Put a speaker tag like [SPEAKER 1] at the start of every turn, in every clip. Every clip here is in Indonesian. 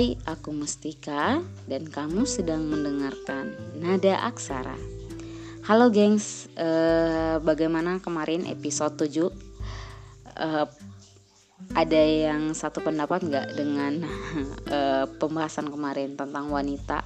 [SPEAKER 1] Hai, aku Mustika dan kamu sedang mendengarkan Nada Aksara. Halo gengs, uh, bagaimana kemarin episode 7? Uh, eh, ada yang satu pendapat nggak dengan uh, pembahasan kemarin tentang wanita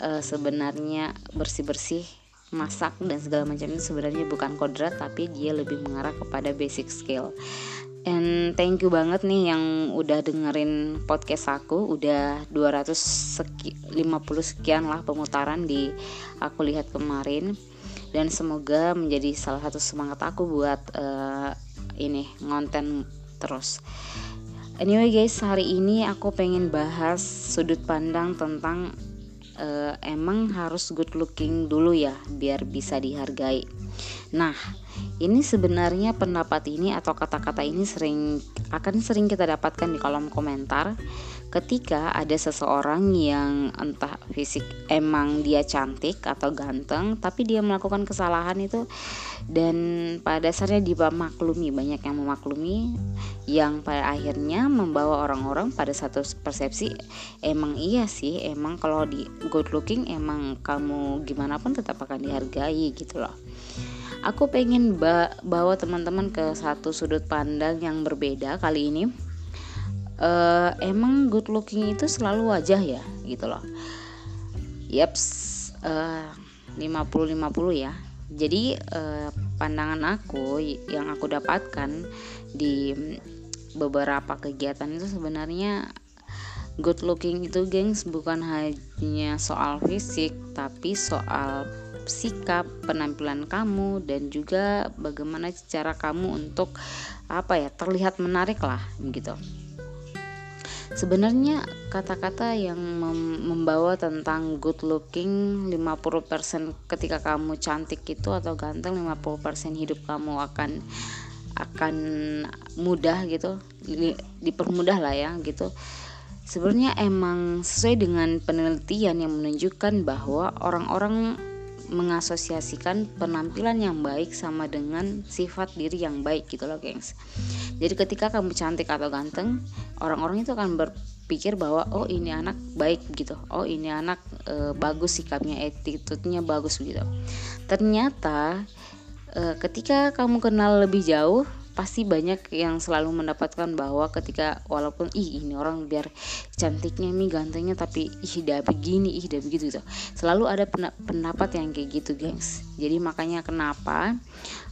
[SPEAKER 1] uh, sebenarnya bersih-bersih masak dan segala macam itu sebenarnya bukan kodrat tapi dia lebih mengarah kepada basic skill And thank you banget nih yang udah dengerin podcast aku. Udah 250 sekian lah pemutaran di aku lihat kemarin. Dan semoga menjadi salah satu semangat aku buat uh, ini ngonten terus. Anyway guys hari ini aku pengen bahas sudut pandang tentang uh, Emang harus good looking dulu ya biar bisa dihargai. Nah ini sebenarnya pendapat ini atau kata-kata ini sering akan sering kita dapatkan di kolom komentar ketika ada seseorang yang entah fisik emang dia cantik atau ganteng tapi dia melakukan kesalahan itu dan pada dasarnya dia maklumi banyak yang memaklumi yang pada akhirnya membawa orang-orang pada satu persepsi emang iya sih emang kalau di good looking emang kamu gimana pun tetap akan dihargai gitu loh. Aku pengen ba bawa teman-teman ke satu sudut pandang yang berbeda kali ini uh, emang good looking itu selalu wajah ya gitu loh yaps uh, 50-50 ya jadi uh, pandangan aku yang aku dapatkan di beberapa kegiatan itu sebenarnya good looking itu gengs bukan hanya soal fisik tapi soal sikap, penampilan kamu dan juga bagaimana cara kamu untuk apa ya, terlihat menarik lah gitu. Sebenarnya kata-kata yang mem membawa tentang good looking 50% ketika kamu cantik itu atau ganteng 50% hidup kamu akan akan mudah gitu dipermudah lah ya gitu. Sebenarnya emang sesuai dengan penelitian yang menunjukkan bahwa orang-orang mengasosiasikan penampilan yang baik sama dengan sifat diri yang baik gitu loh gengs. Jadi ketika kamu cantik atau ganteng orang-orang itu akan berpikir bahwa oh ini anak baik gitu. Oh ini anak e, bagus sikapnya attitude-nya bagus gitu. Ternyata e, ketika kamu kenal lebih jauh pasti banyak yang selalu mendapatkan bahwa ketika walaupun ih ini orang biar cantiknya nih gantengnya tapi ih dah begini ih dah begitu gitu. Selalu ada pendapat yang kayak gitu gengs. Jadi makanya kenapa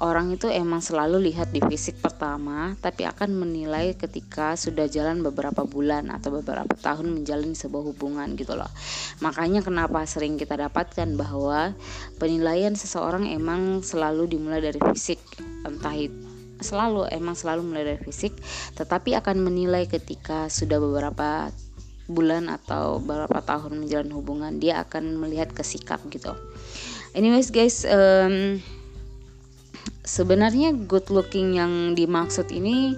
[SPEAKER 1] orang itu emang selalu lihat di fisik pertama tapi akan menilai ketika sudah jalan beberapa bulan atau beberapa tahun menjalin sebuah hubungan gitu loh. Makanya kenapa sering kita dapatkan bahwa penilaian seseorang emang selalu dimulai dari fisik. Entah itu selalu emang selalu mulai dari fisik tetapi akan menilai ketika sudah beberapa bulan atau beberapa tahun menjalin hubungan dia akan melihat ke sikap gitu. Anyways guys um, sebenarnya good looking yang dimaksud ini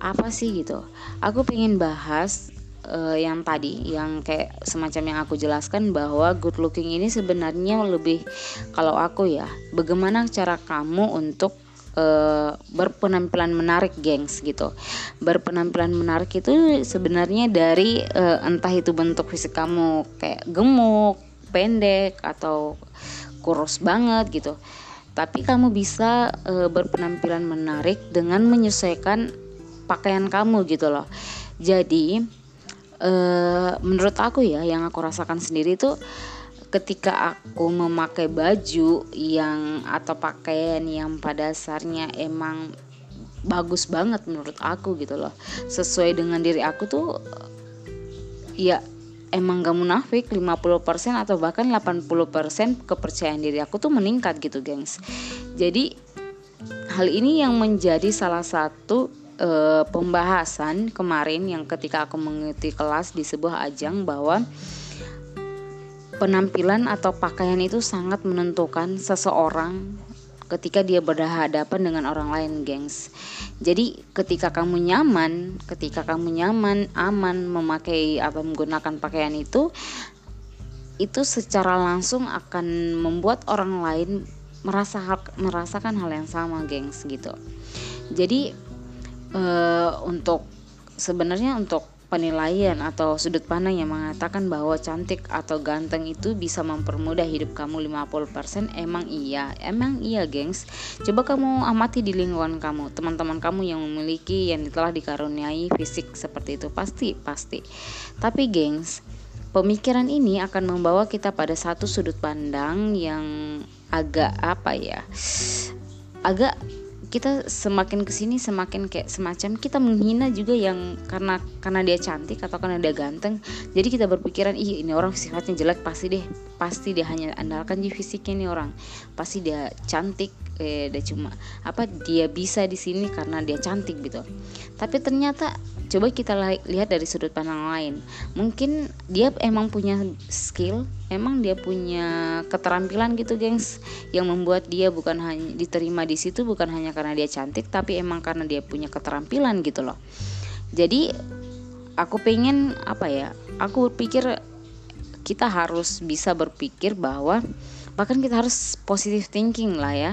[SPEAKER 1] apa sih gitu? Aku pengen bahas uh, yang tadi yang kayak semacam yang aku jelaskan bahwa good looking ini sebenarnya lebih kalau aku ya bagaimana cara kamu untuk uh, berpenampilan menarik gengs gitu. Berpenampilan menarik itu sebenarnya dari uh, entah itu bentuk fisik kamu kayak gemuk pendek atau kurus banget gitu. Tapi kamu bisa uh, berpenampilan menarik dengan menyesuaikan pakaian kamu gitu loh. Jadi uh, menurut aku ya yang aku rasakan sendiri tuh ketika aku memakai baju yang atau pakaian yang pada dasarnya emang bagus banget menurut aku gitu loh. Sesuai dengan diri aku tuh ya emang gak munafik. 50% atau bahkan 80% kepercayaan diri aku tuh meningkat gitu gengs. Jadi hal ini yang menjadi salah satu uh, pembahasan kemarin yang ketika aku mengikuti kelas di sebuah ajang bahwa penampilan atau pakaian itu sangat menentukan seseorang ketika dia berhadapan dengan orang lain, gengs. Jadi, ketika kamu nyaman, ketika kamu nyaman, aman memakai atau menggunakan pakaian itu, itu secara langsung akan membuat orang lain merasa merasakan hal yang sama, gengs gitu. Jadi, uh, untuk sebenarnya untuk penilaian atau sudut pandang yang mengatakan bahwa cantik atau ganteng itu bisa mempermudah hidup kamu 50% emang iya? Emang iya gengs. Coba kamu amati di lingkungan kamu teman-teman kamu yang memiliki yang telah dikaruniai fisik seperti itu. Pasti pasti. Tapi gengs pemikiran ini akan membawa kita pada satu sudut pandang yang agak apa ya? Agak kita semakin ke sini semakin kayak semacam kita menghina juga yang karena karena dia cantik atau karena dia ganteng. Jadi kita berpikiran ih ini orang sifatnya jelek pasti deh pasti dia hanya andalkan di fisiknya nih orang. Pasti dia cantik eh dia cuma apa dia bisa di sini karena dia cantik gitu. Tapi ternyata coba kita lihat dari sudut pandang lain. Mungkin dia emang punya skill emang dia punya keterampilan gitu gengs yang membuat dia bukan hanya diterima di situ bukan hanya karena dia cantik tapi emang karena dia punya keterampilan gitu loh. Jadi aku pengen apa ya aku berpikir kita harus bisa berpikir bahwa bahkan kita harus positive thinking lah ya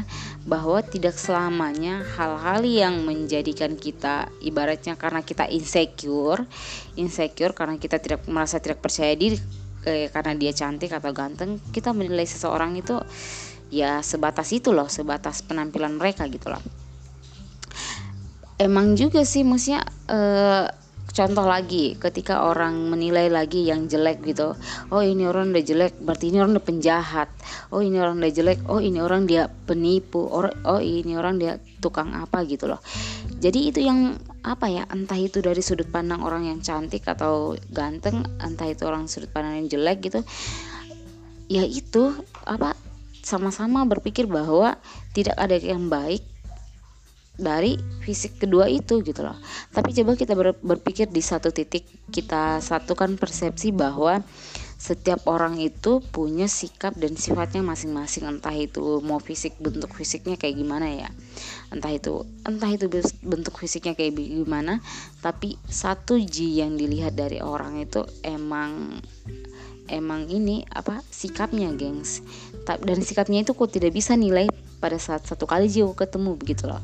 [SPEAKER 1] bahwa tidak selamanya hal-hal yang menjadikan kita ibaratnya karena kita insecure insecure karena kita tidak merasa tidak percaya diri eh, karena dia cantik atau ganteng kita menilai seseorang itu ya sebatas itu loh sebatas penampilan mereka gitu loh. Emang juga sih maksudnya eh, contoh lagi ketika orang menilai lagi yang jelek gitu. Oh ini orang udah jelek berarti ini orang udah penjahat. Oh ini orang udah jelek oh ini orang dia penipu. Oh, oh ini orang dia tukang apa gitu loh. Jadi itu yang apa ya entah itu dari sudut pandang orang yang cantik atau ganteng entah itu orang sudut pandang yang jelek gitu ya itu apa sama-sama berpikir bahwa tidak ada yang baik dari fisik kedua itu gitu loh. Tapi coba kita ber, berpikir di satu titik kita satukan persepsi bahwa setiap orang itu punya sikap dan sifatnya masing-masing. Entah itu mau fisik bentuk fisiknya kayak gimana ya. Entah itu entah itu bentuk fisiknya kayak gimana. Tapi satu G yang dilihat dari orang itu emang emang ini apa sikapnya gengs. Dan sikapnya itu kok tidak bisa nilai pada saat satu kali jiwa ketemu begitu loh.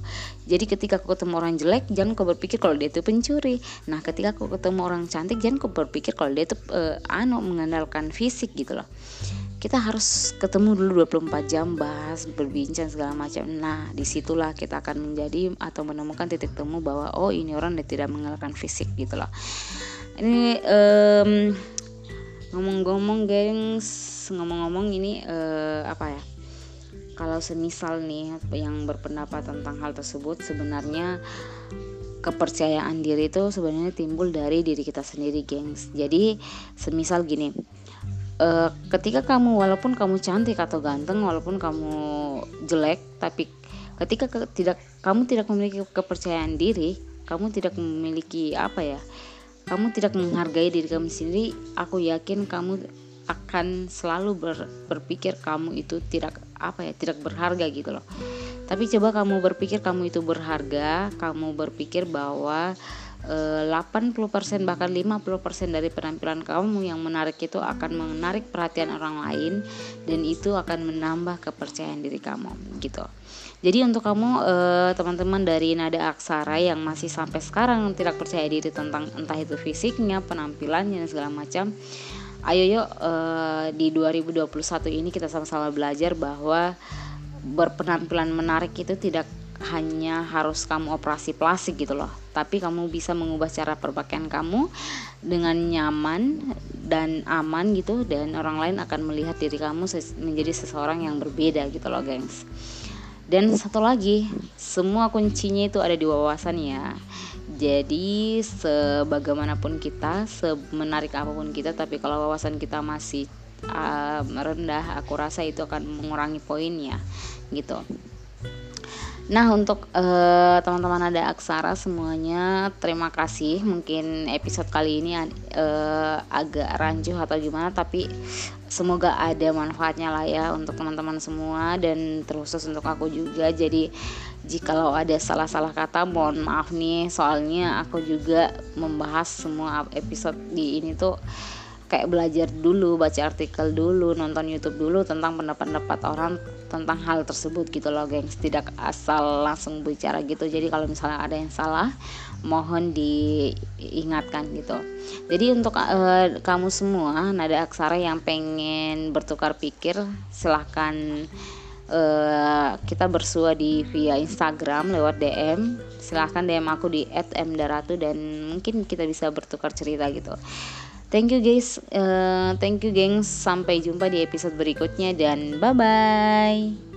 [SPEAKER 1] Jadi ketika aku ketemu orang jelek jangan kau berpikir kalau dia itu pencuri. Nah ketika aku ketemu orang cantik jangan kau berpikir kalau dia itu uh, anu mengandalkan fisik gitu loh. Kita harus ketemu dulu 24 jam bahas berbincang segala macam. Nah di situlah kita akan menjadi atau menemukan titik temu bahwa oh ini orang dia tidak mengandalkan fisik gitu loh. Ini um, ngomong-ngomong gengs ngomong-ngomong ini uh, apa ya kalau semisal nih yang berpendapat tentang hal tersebut sebenarnya kepercayaan diri itu sebenarnya timbul dari diri kita sendiri gengs. Jadi semisal gini uh, ketika kamu walaupun kamu cantik atau ganteng walaupun kamu jelek tapi ketika ke, tidak kamu tidak memiliki kepercayaan diri kamu tidak memiliki apa ya kamu tidak menghargai diri kamu sendiri aku yakin kamu akan selalu ber, berpikir kamu itu tidak apa ya tidak berharga gitu loh tapi coba kamu berpikir kamu itu berharga kamu berpikir bahwa 80% eh, bahkan 50% dari penampilan kamu yang menarik itu akan menarik perhatian orang lain dan itu akan menambah kepercayaan diri kamu gitu. Jadi untuk kamu eh, teman-teman dari nada aksara yang masih sampai sekarang tidak percaya diri tentang entah itu fisiknya, penampilannya dan segala macam, ayo yuk uh, di 2021 ini kita sama-sama belajar bahwa berpenampilan menarik itu tidak hanya harus kamu operasi plastik gitu loh tapi kamu bisa mengubah cara berpakaian kamu dengan nyaman dan aman gitu dan orang lain akan melihat diri kamu menjadi seseorang yang berbeda gitu loh gengs. Dan satu lagi semua kuncinya itu ada di wawasan ya jadi sebagaimanapun kita, semenarik apa pun kita, tapi kalau wawasan kita masih uh, rendah, aku rasa itu akan mengurangi poinnya, gitu. Nah untuk uh, teman-teman ada aksara semuanya terima kasih mungkin episode kali ini uh, agak rancu atau gimana tapi semoga ada manfaatnya lah ya untuk teman-teman semua dan terkhusus untuk aku juga jadi jikalau ada salah-salah kata mohon maaf nih. Soalnya aku juga membahas semua episode di ini tuh kayak belajar dulu baca artikel dulu nonton YouTube dulu tentang pendapat-pendapat orang tentang hal tersebut gitu loh gengs. Tidak asal langsung bicara gitu. Jadi kalau misalnya ada yang salah mohon diingatkan gitu. Jadi untuk uh, kamu semua nada aksara yang pengen bertukar pikir silahkan uh, kita bersua di via Instagram lewat DM silahkan DM aku di @mdaratu dan mungkin kita bisa bertukar cerita gitu Thank you guys, uh, thank you gengs. Sampai jumpa di episode berikutnya dan bye bye.